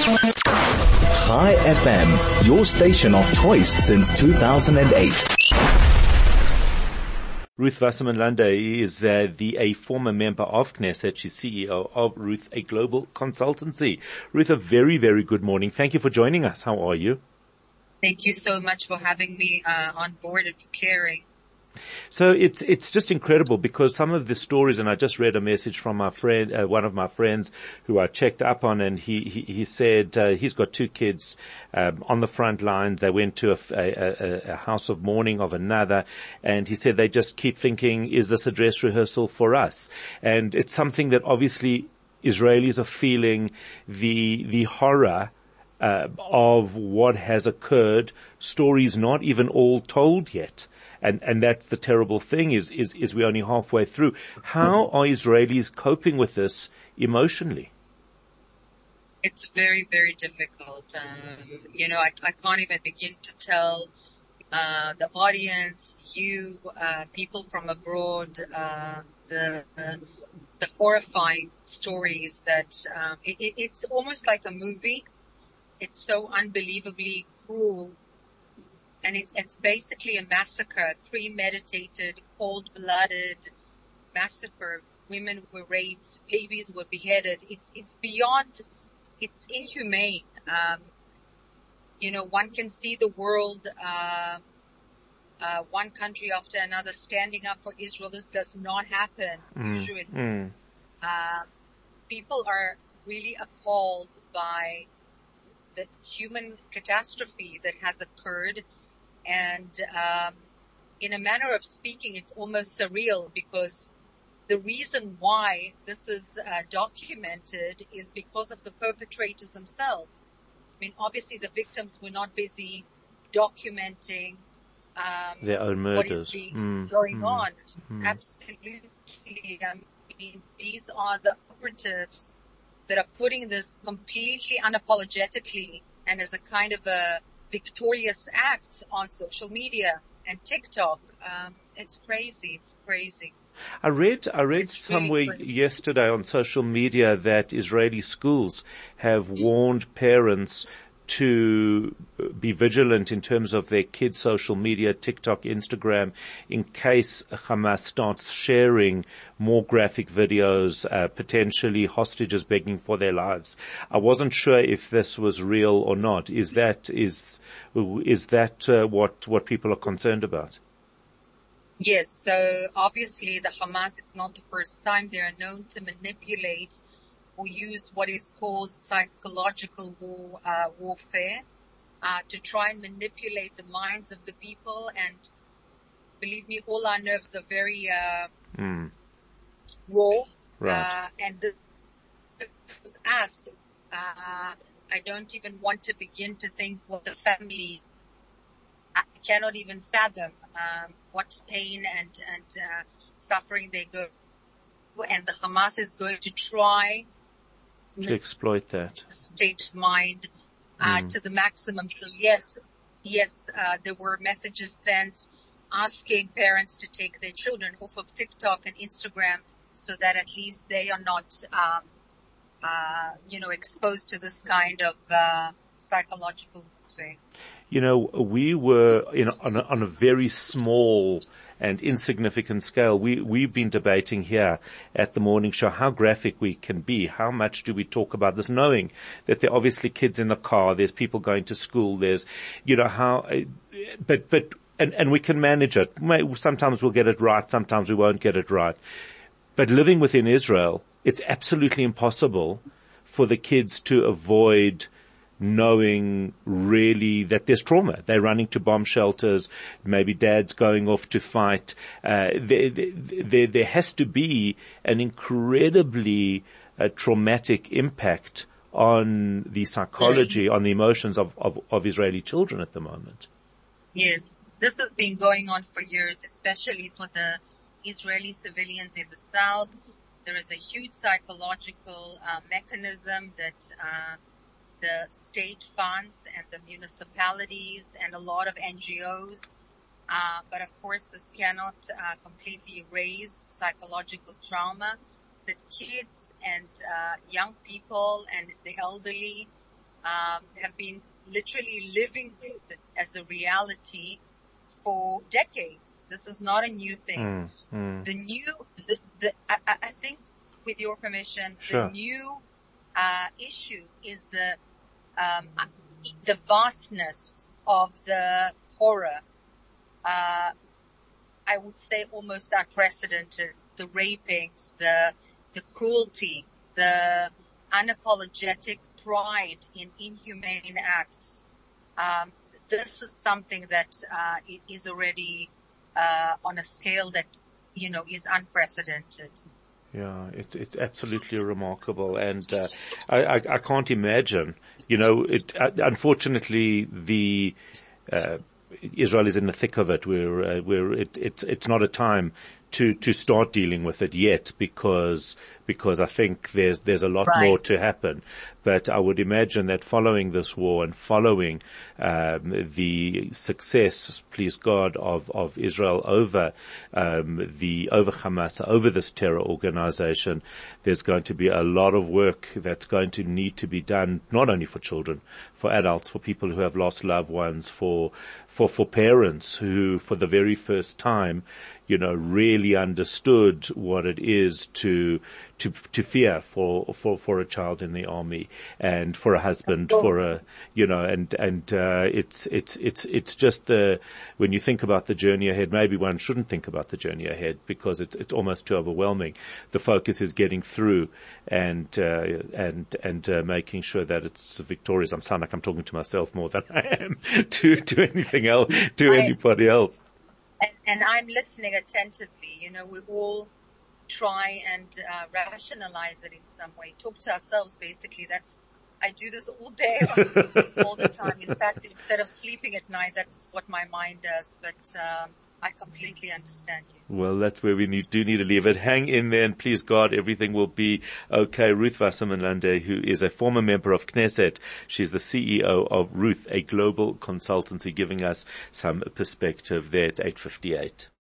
Chai FM, your station of choice since 2008. Ruth Wasserman Lande is uh, the a former member of Knesset. She's CEO of Ruth, a global consultancy. Ruth, a very, very good morning. Thank you for joining us. How are you? Thank you so much for having me uh, on board and for caring. So it's it's just incredible because some of the stories, and I just read a message from my friend, uh, one of my friends who I checked up on, and he he, he said uh, he's got two kids um, on the front lines. They went to a, a, a, house of mourning of another, and he said they just keep thinking, is this a dress rehearsal for us? And it's something that obviously Israelis are feeling the the horror. Uh, of what has occurred, stories not even all told yet and and that's the terrible thing is is is we're only halfway through. How are Israelis coping with this emotionally? It's very very difficult. Um, you know, I, I can't even begin to tell uh, the audience, you uh, people from abroad, uh, the, the, horrifying stories that um, it, it's almost like a movie. It's so unbelievably cruel and it's, it's basically a massacre, premeditated, cold-blooded massacre. Women were raped, babies were beheaded. It's it's beyond, it's inhumane. Um, you know, one can see the world, uh, uh, one country after another standing up for Israel. This does not happen mm. usually. Mm. Uh, people are really appalled by the human catastrophe that has occurred and um, in a manner of speaking, it's almost surreal because the reason why this is uh, documented is because of the perpetrators themselves. I mean, obviously the victims were not busy documenting um, their own murders mm. going mm. on. Mm. Absolutely. I mean, these are the operatives that are putting this completely unapologetically and as a kind of a victorious acts on social media and TikTok. Um, it's crazy. It's crazy. I read, I read it's somewhere really yesterday on social media that Israeli schools have warned parents to be vigilant in terms of their kids' social media, TikTok, Instagram, in case Hamas starts sharing more graphic videos, uh, potentially hostages begging for their lives. I wasn't sure if this was real or not. Is that is is that uh, what what people are concerned about? Yes. So obviously, the Hamas. It's not the first time they are known to manipulate use what is called psychological war, uh, warfare uh, to try and manipulate the minds of the people. And believe me, all our nerves are very uh, mm. raw. Right. Uh, and this is us. Uh, I don't even want to begin to think what the families. I cannot even fathom um, what pain and and uh, suffering they go. And the Hamas is going to try to exploit that state of mind uh, mm. to the maximum. So yes, yes, uh, there were messages sent asking parents to take their children off of TikTok and Instagram so that at least they are not, um, uh, you know, exposed to this kind of uh, psychological warfare. You know, we were in, on, a, on a very small and insignificant scale. We, we've been debating here at the morning show how graphic we can be. How much do we talk about this knowing that there are obviously kids in the car, there's people going to school, there's, you know, how, but, but, and, and we can manage it. Sometimes we'll get it right, sometimes we won't get it right. But living within Israel, it's absolutely impossible for the kids to avoid knowing really that there's trauma. They're running to bomb shelters. Maybe dad's going off to fight. Uh, there, there, there, has to be an incredibly uh, traumatic impact on the psychology, on the emotions of, of, of Israeli children at the moment. Yes, this has been going on for years, especially for the Israeli civilians in the south. There is a huge psychological uh, mechanism that uh, the state funds and the municipalities and a lot of NGOs. Uh, but of course, this cannot uh, completely erase psychological trauma that kids and uh, young people and the elderly um, have been literally living with as a reality for decades. This is not a new thing. Mm, mm. The new, the, the I, I think, with your permission, Sure. the new uh, issue is the um, the vastness of the horror. Uh, I would say almost unprecedented. The rapings, the the cruelty, the unapologetic pride in inhumane acts. Um, this is something that uh, is already uh, on a scale that you know is unprecedented. Yeah, it's it's absolutely remarkable, and uh, I, I I can't imagine. You know, it uh, unfortunately the uh, Israel is in the thick of it. Where uh, where it, it it's not a time to to start dealing with it yet because because I think there's there's a lot Right. more to happen. But I would imagine that following this war and following um, the success, please God, of of Israel over um, the over Hamas, over this terror organization, there's going to be a lot of work that's going to need to be done, not only for children, for adults, for people who have lost loved ones, for for for parents who, for the very first time, you know, really understood what it is to to to fear for for for a child in the army and for a husband, for a you know, and and uh, it's it's it's it's just the when you think about the journey ahead, maybe one shouldn't think about the journey ahead because it's it's almost too overwhelming. The focus is getting through and uh, and and uh, making sure that it's victorious. I'm sound like I'm talking to myself more than I am to to anything else to anybody else. and, and I'm listening attentively. You know, we all try and uh, rationalize it in some way. Talk to ourselves, basically. That's I do this all day, all the time. In fact, instead of sleeping at night, that's what my mind does. But um, I completely understand you. Well, that's where we need, do need to leave it. Hang in there and please God, everything will be okay. Ruth Wasserman Lande, who is a former member of Knesset. She's the CEO of Ruth, a global consultancy, giving us some perspective there at 858.